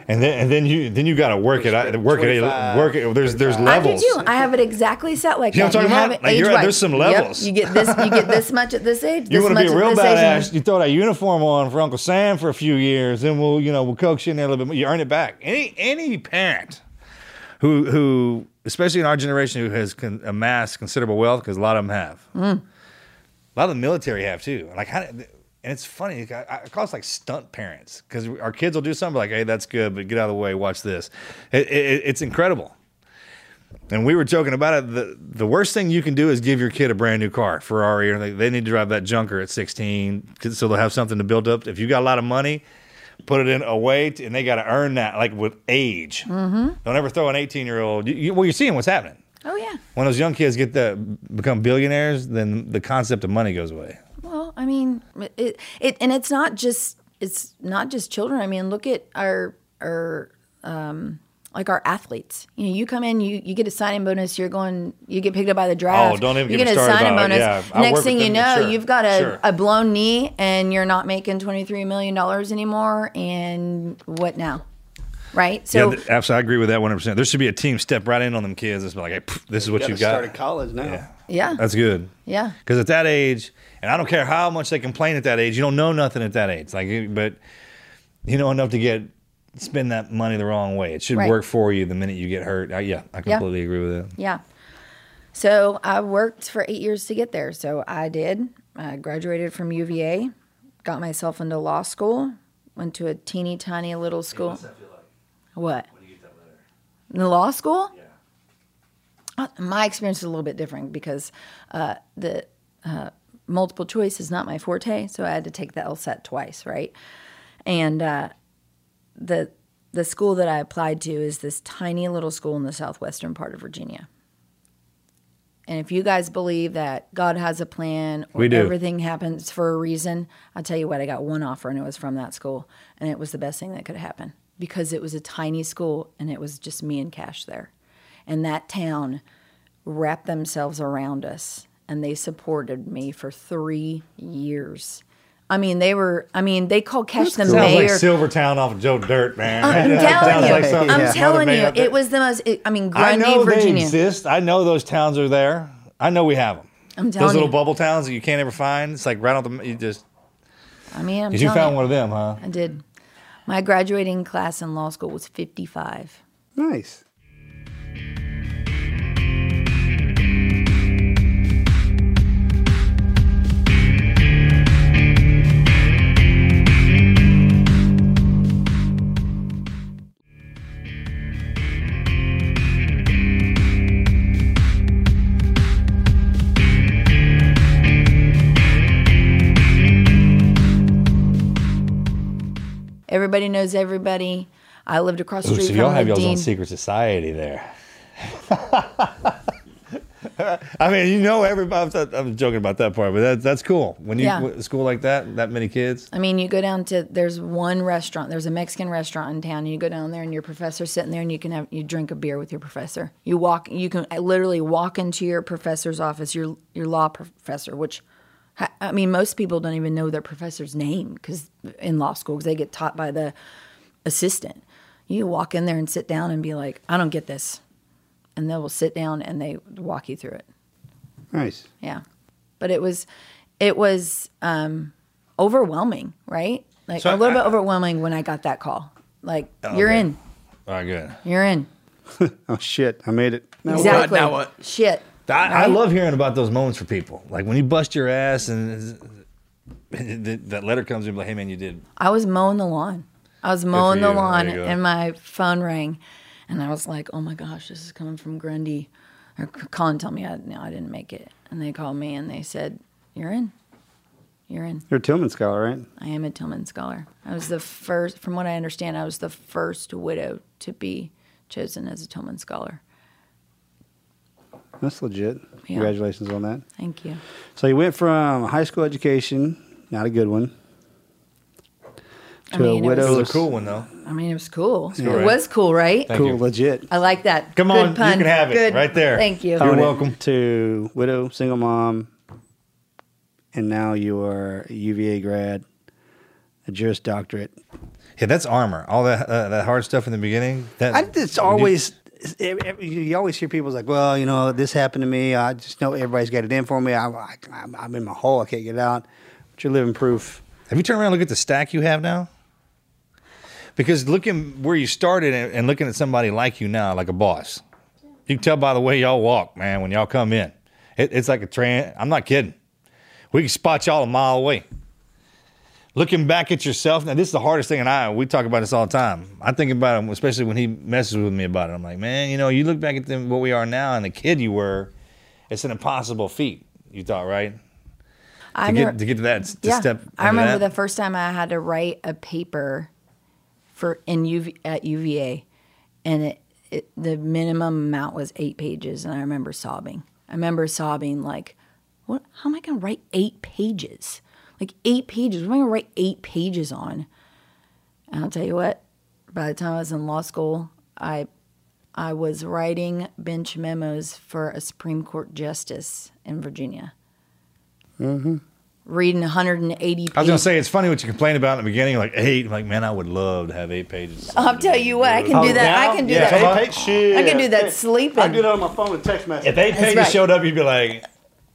and then and then you then you got to work it out. Work it. 25, Work it. There's there's levels. I do too. I have it exactly set like You know that. what I'm talking have about? it Like, you're- age-wise. there's some Yep. levels. You get this. You get this much at this age. You this want to much be a real this age, badass? You throw that uniform on for Uncle Sam for a few years, then we'll you know we'll coax you in there a little bit. more. You earn it back. Any any parent who who especially in our generation who has con- amassed considerable wealth because a lot of them have. Mm. A lot of the military have too. Like how, and it's funny. I, I call us like stunt parents because our kids will do something like, "Hey, that's good, but get out of the way. Watch this." It, it, it's incredible. And we were joking about it. The, the worst thing you can do is give your kid a brand new car, Ferrari, or they, they need to drive that junker at 16 so they'll have something to build up. If you got a lot of money, put it in away, t- and they got to earn that like with age. Mm-hmm. Don't ever throw an 18 year old. You, you, well, you're seeing what's happening. Oh yeah. When those young kids get the become billionaires, then the concept of money goes away. Well, I mean, it, it and it's not just it's not just children. I mean, look at our our um, like our athletes. You know, you come in, you you get a signing bonus. You're going, you get picked up by the draft. Oh, don't even you get get me a started signing about it. bonus. Yeah, Next thing you know, sure, you've got a, sure. a blown knee, and you're not making twenty three million dollars anymore. And what now? Right. So yeah, th- absolutely, I agree with that 100. percent There should be a team step right in on them kids. It's like, hey, pff, this is what Gotta you got. Started college now. Yeah. yeah, That's good. yeah. Because at that age, and I don't care how much they complain at that age, you don't know nothing at that age. Like, but you know enough to get spend that money the wrong way. It should Right. work for you the minute you get hurt. I, yeah, I completely agree with that. Yeah. So I worked for eight years to get there. So I did. I graduated from UVA, got myself into law school, went to a teeny tiny little school. What? In the law school? Uh, My experience is a little bit different because uh, the uh, multiple choice is not my forte, so I had to take the LSAT twice, right? And uh, the the school that I applied to is this tiny little school in the southwestern part of Virginia. And if you guys believe that God has a plan or We do. everything happens for a reason, I'll tell you what, I got one offer and it was from that school. And it was the best thing that could happen because it was a tiny school and it was just me and Cash there. And that town wrapped themselves around us and they supported me for three years. I mean, they were, I mean, they called Cash the Sounds mayor. like Silvertown off of Joe Dirt, man. I'm [laughs] telling you. like something I'm some telling you. It was the most, it, I mean, I Grundy, know they exist. I know those towns are there. I know we have them. I'm telling you. Those little you. bubble towns that you can't ever find. It's like right on the. You just. I mean, I'm 'cause you found you. one of them, huh? I did. My graduating class in law school was 55. Nice. Everybody knows everybody. I lived across the Ooh, street so y'all have y'all's own secret society there. [laughs] I mean, you know, everybody. I'm, I'm joking about that part, but that, that's cool. When you Yeah. school like that, that many kids. I mean, you go down to there's one restaurant. There's a Mexican restaurant in town. And you go down there, and your professor's sitting there, and you can have you drink a beer with your professor. You walk. You can literally walk into your professor's office, your your law professor, which. Ha- I mean, most people don't even know their professor's name because in law school, because they get taught by the assistant. You walk in there and sit down and be like, "I don't get this," and they will sit down and they walk you through it. Nice. Yeah. But it was it was um overwhelming, right? Like So a little I- bit overwhelming when I got that call. Like Oh, you're okay. in. All right, good. You're in. [laughs] Oh shit! I made it. Now what? now what? Shit. I, I love hearing about those moments for people. Like when you bust your ass and [laughs] that that letter comes in, like, hey man, you did. I was mowing the lawn. I was mowing the lawn and my phone rang and I was like, "Oh my gosh, this is coming from Grundy." Or c- Colin told me I no, I didn't make it. And they called me and they said, "You're in. You're in." You're a Tillman scholar, right? I am a Tillman scholar. I was the first, from what I understand, I was the first widow to be chosen as a Tillman scholar. That's legit. Yeah. Congratulations on that. Thank you. So you went from high school education, not a good one, to I mean, a it was- widow's It was a cool one though. I mean, it was cool. cool, it right? was cool, right? Thank cool, you. legit. I like that. Come Good on, you pun. can have it Good. right there. Thank you. You're Coming welcome. To widow, single mom, and now you are a UVA grad, a Juris Doctorate. Yeah, that's armor. All that uh, that hard stuff in the beginning. That I, it's always it- it- you always hear people like, well, you know, this happened to me. I just know everybody's got it in for me. I, I, I'm- in my hole. I can't get out. But you're living proof. Have you turned around and look at the stack you have now? Because looking where you started and, and looking at somebody like you now, like a boss, you can tell by the way y'all walk, man, when y'all come in. It, it's like a train. I'm not kidding. We can spot y'all a mile away. Looking back at yourself, now this is the hardest thing, and I we talk about this all the time. I think about it, especially when he messes with me about it. I'm like, man, you know, you look back at them, what we are now, and the kid you were. It's an impossible feat. You thought, right? I To never- get to get to that to yeah. step. I remember that. the first time I had to write a paper for in UV, at UVA, and it, it the minimum amount was eight pages, and I remember sobbing. I remember sobbing like, "What? How am I going to write eight pages? Like eight pages? What am I going to write eight pages on?" And I'll tell you what. By the time I was in law school, I I was writing bench memos for a Supreme Court justice in Virginia. Mm-hmm. Reading 180 pages. I was gonna say it's funny what you complained about in the beginning, like eight. Like, man, I would love to have eight pages. I'll tell you what, I can do that. I can do Yeah, that. come on. Shit. I can do that sleeping. I do that on my phone with text message. If eight That's pages right. showed up, you'd be like,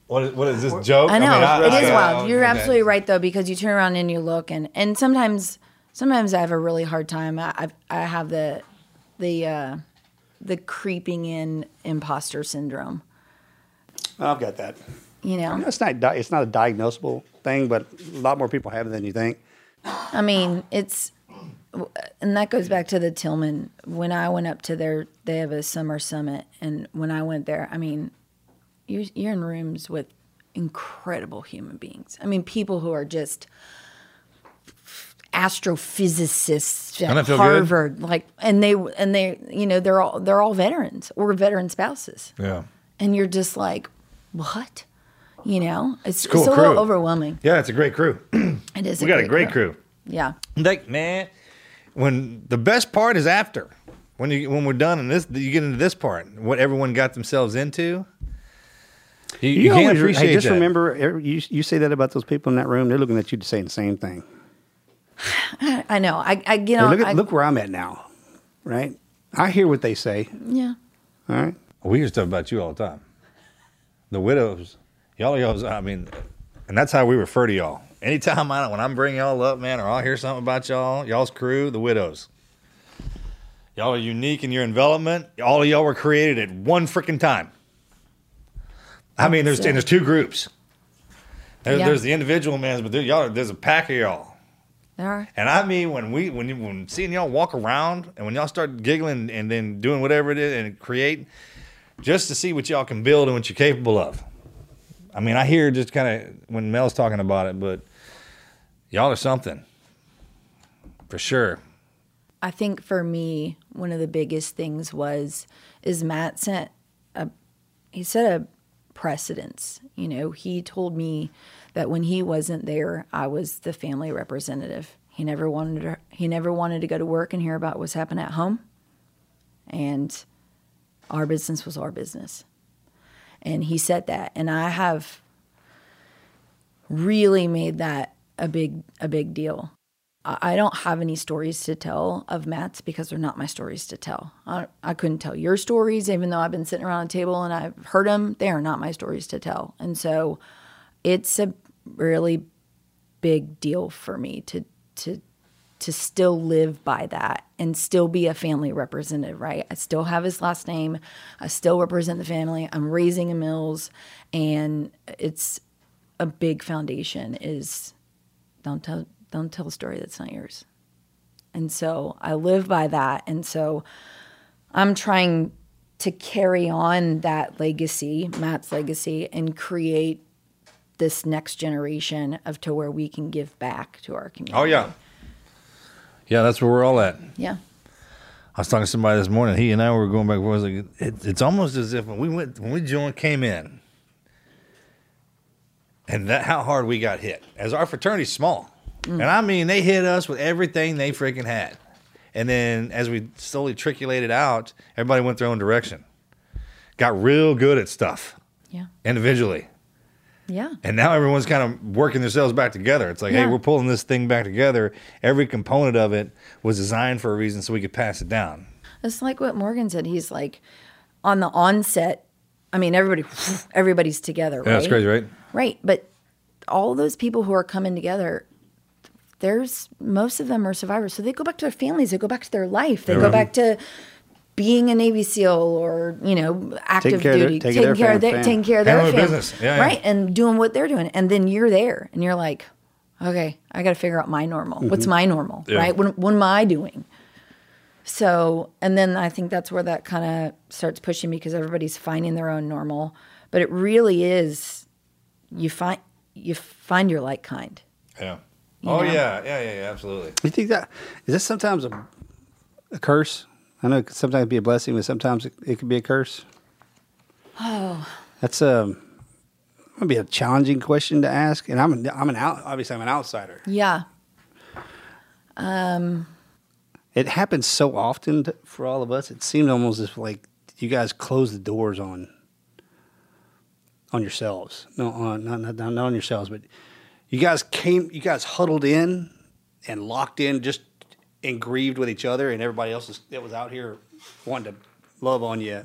"What is, what is this joke?" I know mean, it is I- wild. You're okay. absolutely right though, because you turn around and you look, and and sometimes sometimes I have a really hard time. I I've, I have the the uh, the creeping in imposter syndrome. I've got that. You know, It's not. di- It's not a diagnosable thing, but a lot more people have it than you think. I mean, it's, and that goes back to the Tillman. When I went up to their, they have a summer summit, and when I went there, I mean, you're you're in rooms with incredible human beings. I mean, people who are just astrophysicists at feel good? Harvard, like, and they and they, you know, they're all they're all veterans or veteran spouses, Yeah, and you're just like, what? You know, it's, cool it's a crew. little overwhelming. yeah, it's a great crew. [clears throat] It is. we got a great crew. Yeah. Like, man, when the best part is after, when you when we're done and this, you get into this part, what everyone got themselves into. You, you, can't always- appreciate Hey, just that. remember, er, you you say that about those people in that room. They're looking at you saying the same thing. [sighs] I know. I, I get Hey, on. look, at, I, look where I'm at now, right? I hear what they say. yeah. All right. We hear stuff about you all the time. The widows, y'all, y'all. I mean, and that's how we refer to y'all. Anytime I when I'm bringing y'all up, man, or I'll hear something about y'all, y'all's crew, the widows. Y'all are unique in your envelopment. All of y'all were created at one freaking time. I mean, there's and there's two groups. There's, Yeah. there's the individual man, but there, y'all, there's a pack of y'all. There are. And I mean, when we when you, when seeing y'all walk around and when y'all start giggling and then doing whatever it is and create, just to see what y'all can build and what you're capable of. I mean, I hear just kind of when Mel's talking about it, but y'all are something. for sure. I think for me, one of the biggest things was is Matt sent a he set a precedence. You know, he told me that when he wasn't there, I was the family representative. He never wanted to, he never wanted to go to work and hear about what's happening at home. And our business was our business. And he said that and I have really made that a big a big deal. I don't have any stories to tell of Matt's because they're not my stories to tell. I, I couldn't tell your stories, even though I've been sitting around a table and I've heard them. They are not my stories to tell. And so it's a really big deal for me to, to, to still live by that and still be a family representative, right? I still have his last name. I still represent the family. I'm raising a Mills and it's a big foundation is don't tell don't tell a story that's not yours. And so I live by that. And so I'm trying to carry on that legacy, Matt's legacy, and create this next generation of to where we can give back to our oh, community. Oh yeah, yeah. That's where we're all at. Yeah. I was talking to somebody this morning. He and I were going back. I was like, it, it's almost as if when we went when we joined, came in, and that how hard we got hit. As our fraternity's small, Mm. and I mean they hit us with everything they freaking had, and then as we slowly trickulated out, everybody went their own direction. Got real good at stuff Yeah. individually. Yeah. And now everyone's kind of working themselves back together. It's like, hey, we're pulling this thing back together. Every component of it was designed for a reason so we could pass it down. It's like what Morgan said. He's like on the onset. I mean, everybody, everybody's together, Yeah, right? that's crazy, right? Right, but all those people who are coming together, there's most of them are survivors. So they go back to their families. They go back to their life. They go back to being a Navy SEAL or you know active care of their- duty, taking taking care care of of their their, taking care of their Handling family, business. Yeah, yeah. right, and doing what they're doing. And then you're there, and you're like, okay, I got to figure out my normal. What's mm-hmm. my normal, Yeah. right? What, what am I doing? So, and then I think that's where that kind of starts pushing me because everybody's finding their own normal. But it really is, you find you find your like kind. Yeah. You oh, know? yeah. Yeah, yeah, yeah. Absolutely. You think that is this sometimes a, a curse? I know it can sometimes be a blessing, but sometimes it, it could be a curse. Oh, That's um, gonna be a challenging question to ask, and I'm an, I'm an out. Obviously, I'm an outsider. yeah. Um, It happens so often to, for all of us. It seemed almost as like you guys close the doors on on yourselves. No, on not, not not on yourselves, but you guys came. You guys huddled in and locked in, just and grieved with each other, and everybody else that was out here wanting to love on you.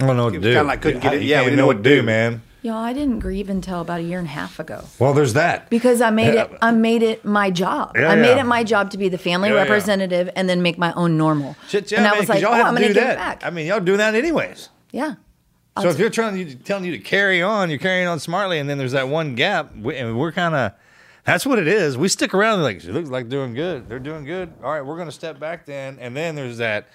I don't know what to do. kinda like couldn't get it- You yeah, we even know know what what to to do, do. man. you know, I didn't grieve until about a year and a half ago Well, there's that. because I made it. I made it my job. Yeah, I made yeah. it my job to be the family Yeah, yeah. representative and then make my own normal. Shit, yeah, and I man, was 'cause like, y'all oh, have I'm to going do to give that. back. I mean, y'all do that anyways. yeah. So if you're trying to telling you to carry on, you're carrying on smartly, and then there's that one gap, we, and we're kind of. That's what it is. We stick around. Like it looks like doing good. They're doing good. All right, we're gonna step back then, and then there's that.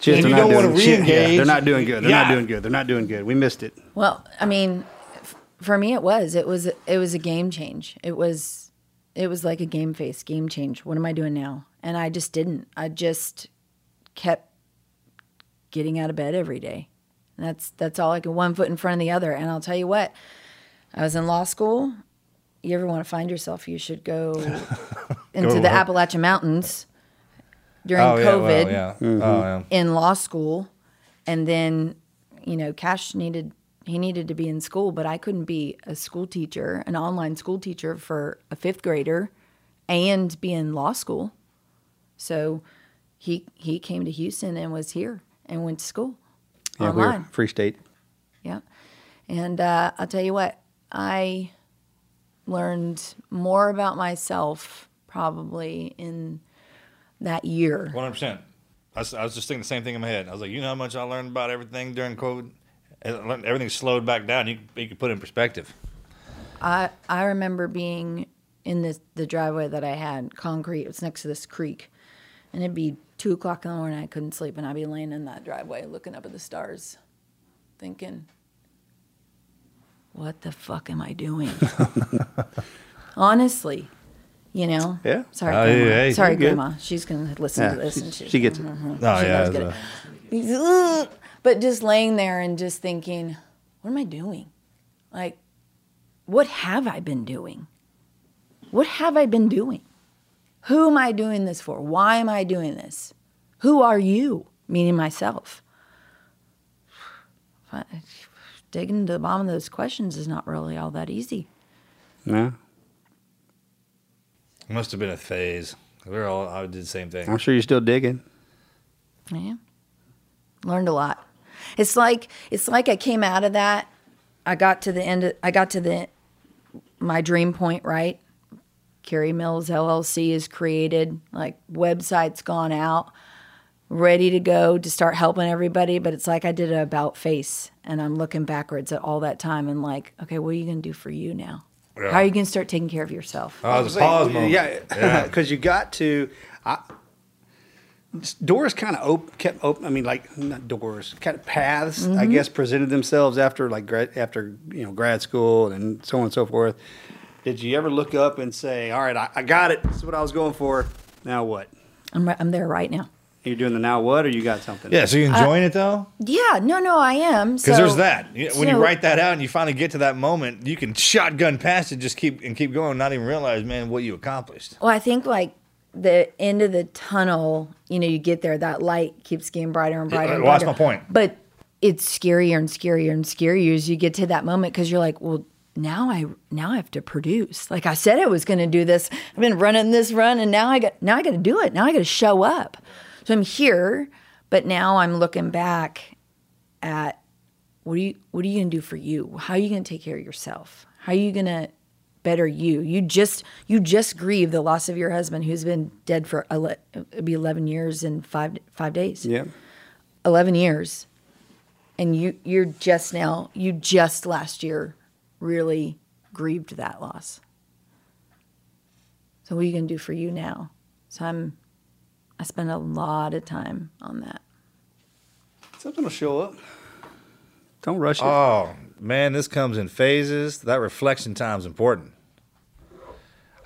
Shit, And they're you not don't wanna doing- shit, yeah, they're not doing good. They're Yeah. not doing good. They're not doing good. We missed it. Well, I mean, f- for me, it was it was it was a game change. It was it was like a game face, game change. What am I doing now? And I just didn't. I just kept getting out of bed every day. And that's that's all I could one foot in front of the other. And I'll tell you what, I was in law school. You ever want to find yourself, you should go [laughs] into Go the what? Appalachian Mountains during oh yeah, COVID well, yeah. Mm-hmm. Oh yeah. in law school and then you know cash needed he needed to be in school but i couldn't be a school teacher an online school teacher for a fifth grader and be in law school so he he came to houston and was here and went to school Yeah, we're free state. yeah. And uh, I'll tell you what, I learned more about myself probably in that year. One hundred percent. I was I was just thinking the same thing in my head. I was like, you know how much I learned about everything during COVID. And I learned- Everything slowed back down. You you could put it in perspective. I, I remember being in this, the driveway that I had, concrete. It was next to this creek. And it'd be two o'clock in the morning. I couldn't sleep. And I'd be laying in that driveway looking up at the stars, thinking, what the fuck am I doing? [laughs] Honestly, You know. Yeah. Sorry, Oh, grandma. yeah, Sorry, you're good. grandma. She's gonna listen Yeah, to this, she- and she, she gets it. Mm-hmm. Oh, She yeah. does that's get a- it. But just laying there and just thinking, what am I doing? Like, what have I been doing? What have I been doing? Who am I doing this for? Why am I doing this? Who are you? Meaning myself. Fi- Digging to the bottom of those questions is not really all that easy. No, It must have been a phase. We were all. I did the same thing. I'm sure you're still digging. Yeah. Learned a lot. It's like it's like I came out of that. I got to the end of, I got to the my dream point, right? Carrie Mills LLC is created, like website's gone out, ready to go to start helping everybody, but it's like I did an about face and I'm looking backwards at all that time and like, okay, what are you going to do for you now? How are you going to start taking care of yourself? Oh, it was a pause moment. Yeah, because [laughs] you got to. I, doors kind of op- kept open. I mean, like not doors, kind of paths. I mm-hmm. guess presented themselves after like grad, after you know grad school and so on and so forth. Did you ever look up and say, "All right, I, I got it. This is what I was going for. Now what?" I'm, I'm there right now. You're doing the now what, or you got something? Yeah. So you uh, enjoying it though? Yeah, no, no, I am. Because So- there's that. You- When you so- write that out and you finally get to that moment, you can shotgun past it, just keep and keep going, not even realize, man, what you accomplished. Well, I think like the end of the tunnel, you know, you get there, that light keeps getting brighter and brighter. and well, that's brighter. my point. But it's scarier and scarier and scarier as you get to that moment because you're like, well, now I now I have to produce. Like I said, I was going to do this. I've been running this run, and now I got now I got to do it. Now I got to show up. So I'm here, but now I'm looking back at what are you what are you going to do for you? How are you going to take care of yourself? How are you going to better you? You just you just grieve the loss of your husband who's been dead for ele- it'll be 11 years and 5 5 days. Yeah. 11 years. And you you're just now you just last year really grieved that loss. So what are you going to do for you now? So I'm I spend a lot of time on that. Something will show up. Don't rush it. Oh man, this comes in phases. That reflection time is important.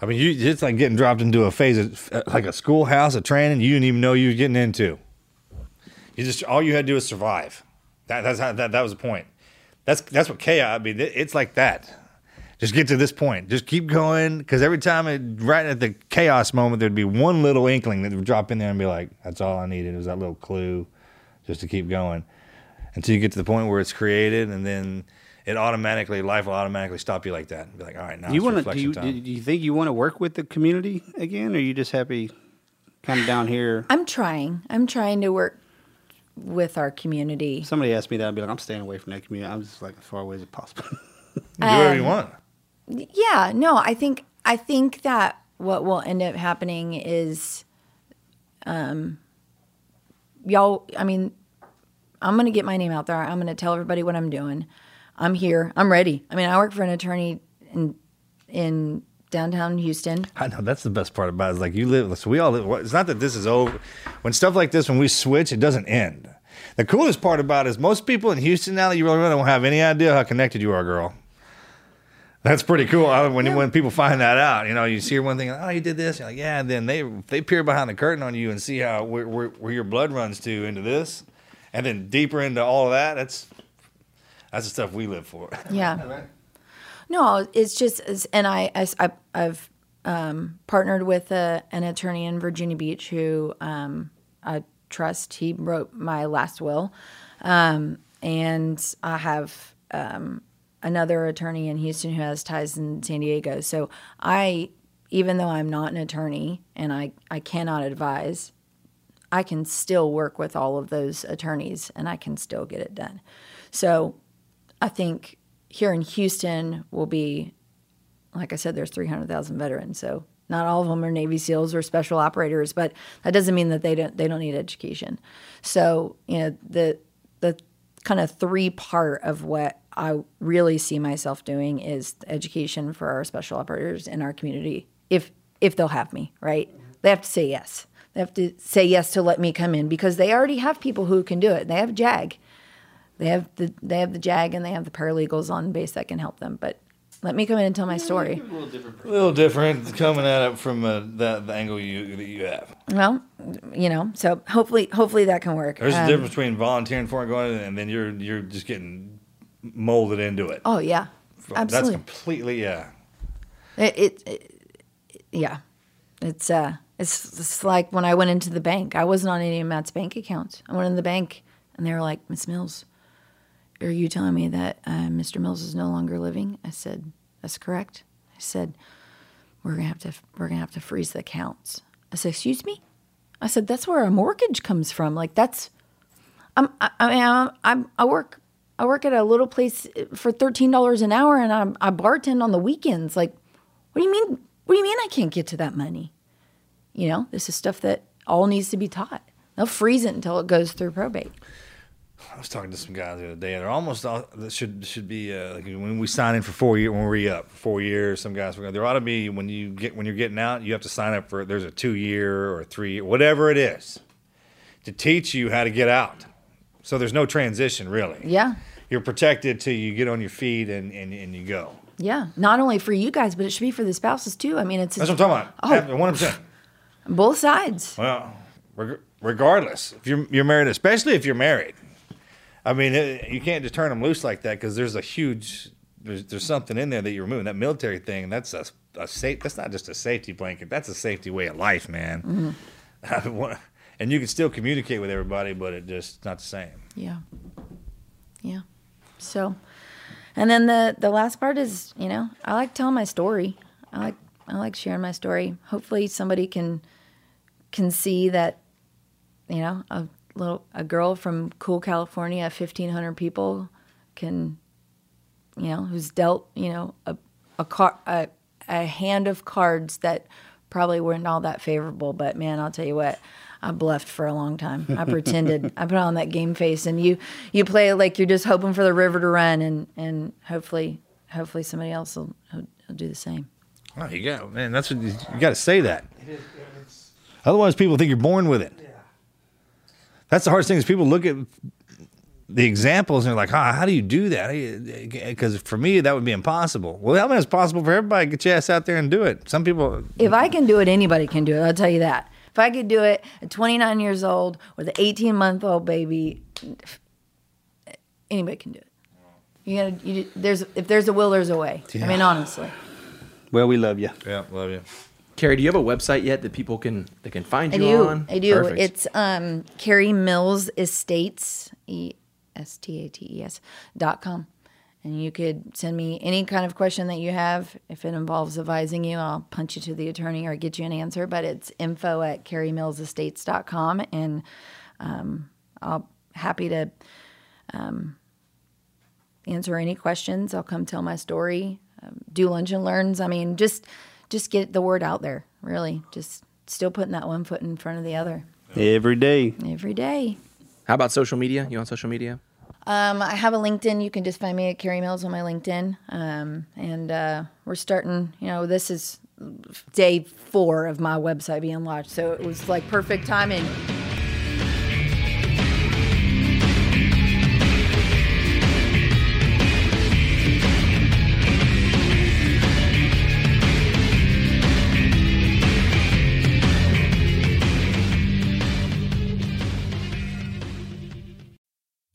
I mean, you it's like getting dropped into a phase of like a schoolhouse, a training you didn't even know you were getting into. You just all you had to do was survive. That, that's how that, that was the point. That's that's what chaos. I mean, it's like that. Just get to this point. Just keep going because every time it right at the chaos moment, there'd be one little inkling that would drop in there and be like, "That's all I needed It was that little clue, just to keep going." Until you get to the point where it's created, and then it automatically life will automatically stop you like that. And be like, "All right, now do you want to? Do reflection you, time." do you think you want to work with the community again, or are you just happy, kind of down here? I'm trying. I'm trying to work with our community. Somebody asked me that, I'd be like, I'm staying away from that community. I'm just like as far away as possible. [laughs] do whatever you Um, want. Yeah, no, I think I think that what will end up happening is um y'all I mean I'm going to get my name out there. I'm going to tell everybody what I'm doing. I'm here. I'm ready. I mean, I work for an attorney in in downtown Houston. I know that's the best part about it. Is like you live. So we all live. It's not that this is over. When stuff like this, when we switch, it doesn't end. The coolest part about it is most people in Houston now that you really don't have any idea how connected you are, girl. That's pretty cool. I- When when people find that out, you know, you see one thing, oh, you did this, you're like, yeah. And then they they peer behind the curtain on you and see how where, where, where your blood runs to into this, and then deeper into all of that. That's that's the stuff we live for. Yeah. No, it's just, it's- and I, I, have um, partnered with a, an attorney in Virginia Beach who um, I trust. He wrote my last will. Um, and I have um, another attorney in Houston who has ties in San Diego. So I, even though I'm not an attorney and I, I cannot advise, I can still work with all of those attorneys and I can still get it done. So I think here in Houston will be, like I said, there's 300,000 veterans. So not all of them are Navy SEALs or special operators, but that doesn't mean that they don't they don't need education. So you know the the kind of three part of what I really see myself doing is education for our special operators in our community. If if they'll have me, right? They have to say yes. They have to say yes to let me come in because they already have people who can do it. They have JAG. They have the they have the JAG and they have the paralegals on base that can help them. But Let me come in and tell my story. A little different coming at it from uh, that the angle you that you have. Well, you know, so hopefully, hopefully that can work. There's Um, a difference between volunteering for it, going, and then you're you're just getting molded into it. Oh yeah, absolutely. That's completely yeah. It, it, it yeah, it's uh, it's, it's like when I went into the bank. I wasn't on any of Matt's bank accounts. I went in the bank, and they were like, "Miss Mills, are you telling me that uh, Mr. Mills is no longer living?" I said, "That's correct." I said, "We're gonna have to we're gonna have to freeze the accounts." I said, "Excuse me?" I said, "That's where our mortgage comes from. Like that's." I'm, I, I mean, I'm, I'm, I work, I work at a little place for thirteen dollars an hour, and I'm, I bartend on the weekends. Like, what do you mean? What do you mean I can't get to that money? You know, this is stuff that all needs to be taught. They'll freeze it until it goes through probate. I was talking to some guys the other day, and they're almost all that should should be uh, like when we sign in for four years when we re up for four years. Some guys there ought to be when you get when you're getting out, you have to sign up for there's a two year or three year whatever it is to teach you how to get out. So there's no transition really. Yeah, You're protected till you get on your feet and and, and you go. yeah. Not only for you guys, but it should be for the spouses too. I mean, it's, That's what I'm talking about. Oh. One percent. both sides. Well, reg- regardless, if you're you're married, especially if you're married, I mean, it, you can't just turn them loose like that because there's a huge there's there's something in there that you're removing. That military thing, that's a a safe. That's not just a safety blanket. That's a safety way of life, man. Mm-hmm. [laughs] and you can still communicate with everybody, but it just not the same. Yeah. Yeah. So, and then the the last part is, you know, I like telling my story. I like I like sharing my story. Hopefully somebody can can see that you know, a little a girl from cool California, 1500 people can you know, who's dealt, you know, a a car a, a hand of cards that probably weren't all that favorable, but man, I'll tell you what, I bluffed for a long time. I [laughs] pretended. I put on that game face, and you you play like you're just hoping for the river to run, and and hopefully hopefully somebody else will, will, will do the same. Oh, you go, man. That's what you, you got to say that. Otherwise, people think you're born with it. That's the hardest thing is people look at the examples and they're like, "Huh, how do you do that?" Because for me, that would be impossible. Well, I mean, it's possible for everybody. Get your ass out there and do it. Some people, If I can do it, anybody can do it. I'll tell you that. If I could do it at 29 years old with an 18 month old baby, anybody can do it. You gotta, you, there's if there's a will, there's a way. I mean, honestly. Well, we love you. yeah, love you. Carrie, do you have a website yet that people can that can find I you do. on? I do. Perfect. It's um, Carrie Mills Estates, E S T A T E S dot com. And you could send me any kind of question that you have. If it involves advising you, I'll punch you to the attorney or get you an answer. But it's info at carriemillsestates.com. And um, I'll happy to um, answer any questions. I'll come tell my story, um, do lunch and learns. I mean, just just get the word out there. Really, just still putting that one foot in front of the other Every day. every day. How about social media? You on social media? Um, I have a LinkedIn. You can just find me at Carrie Mills on my LinkedIn. Um, and uh, we're starting. You know, this is day four of my website being launched, so it was like perfect timing.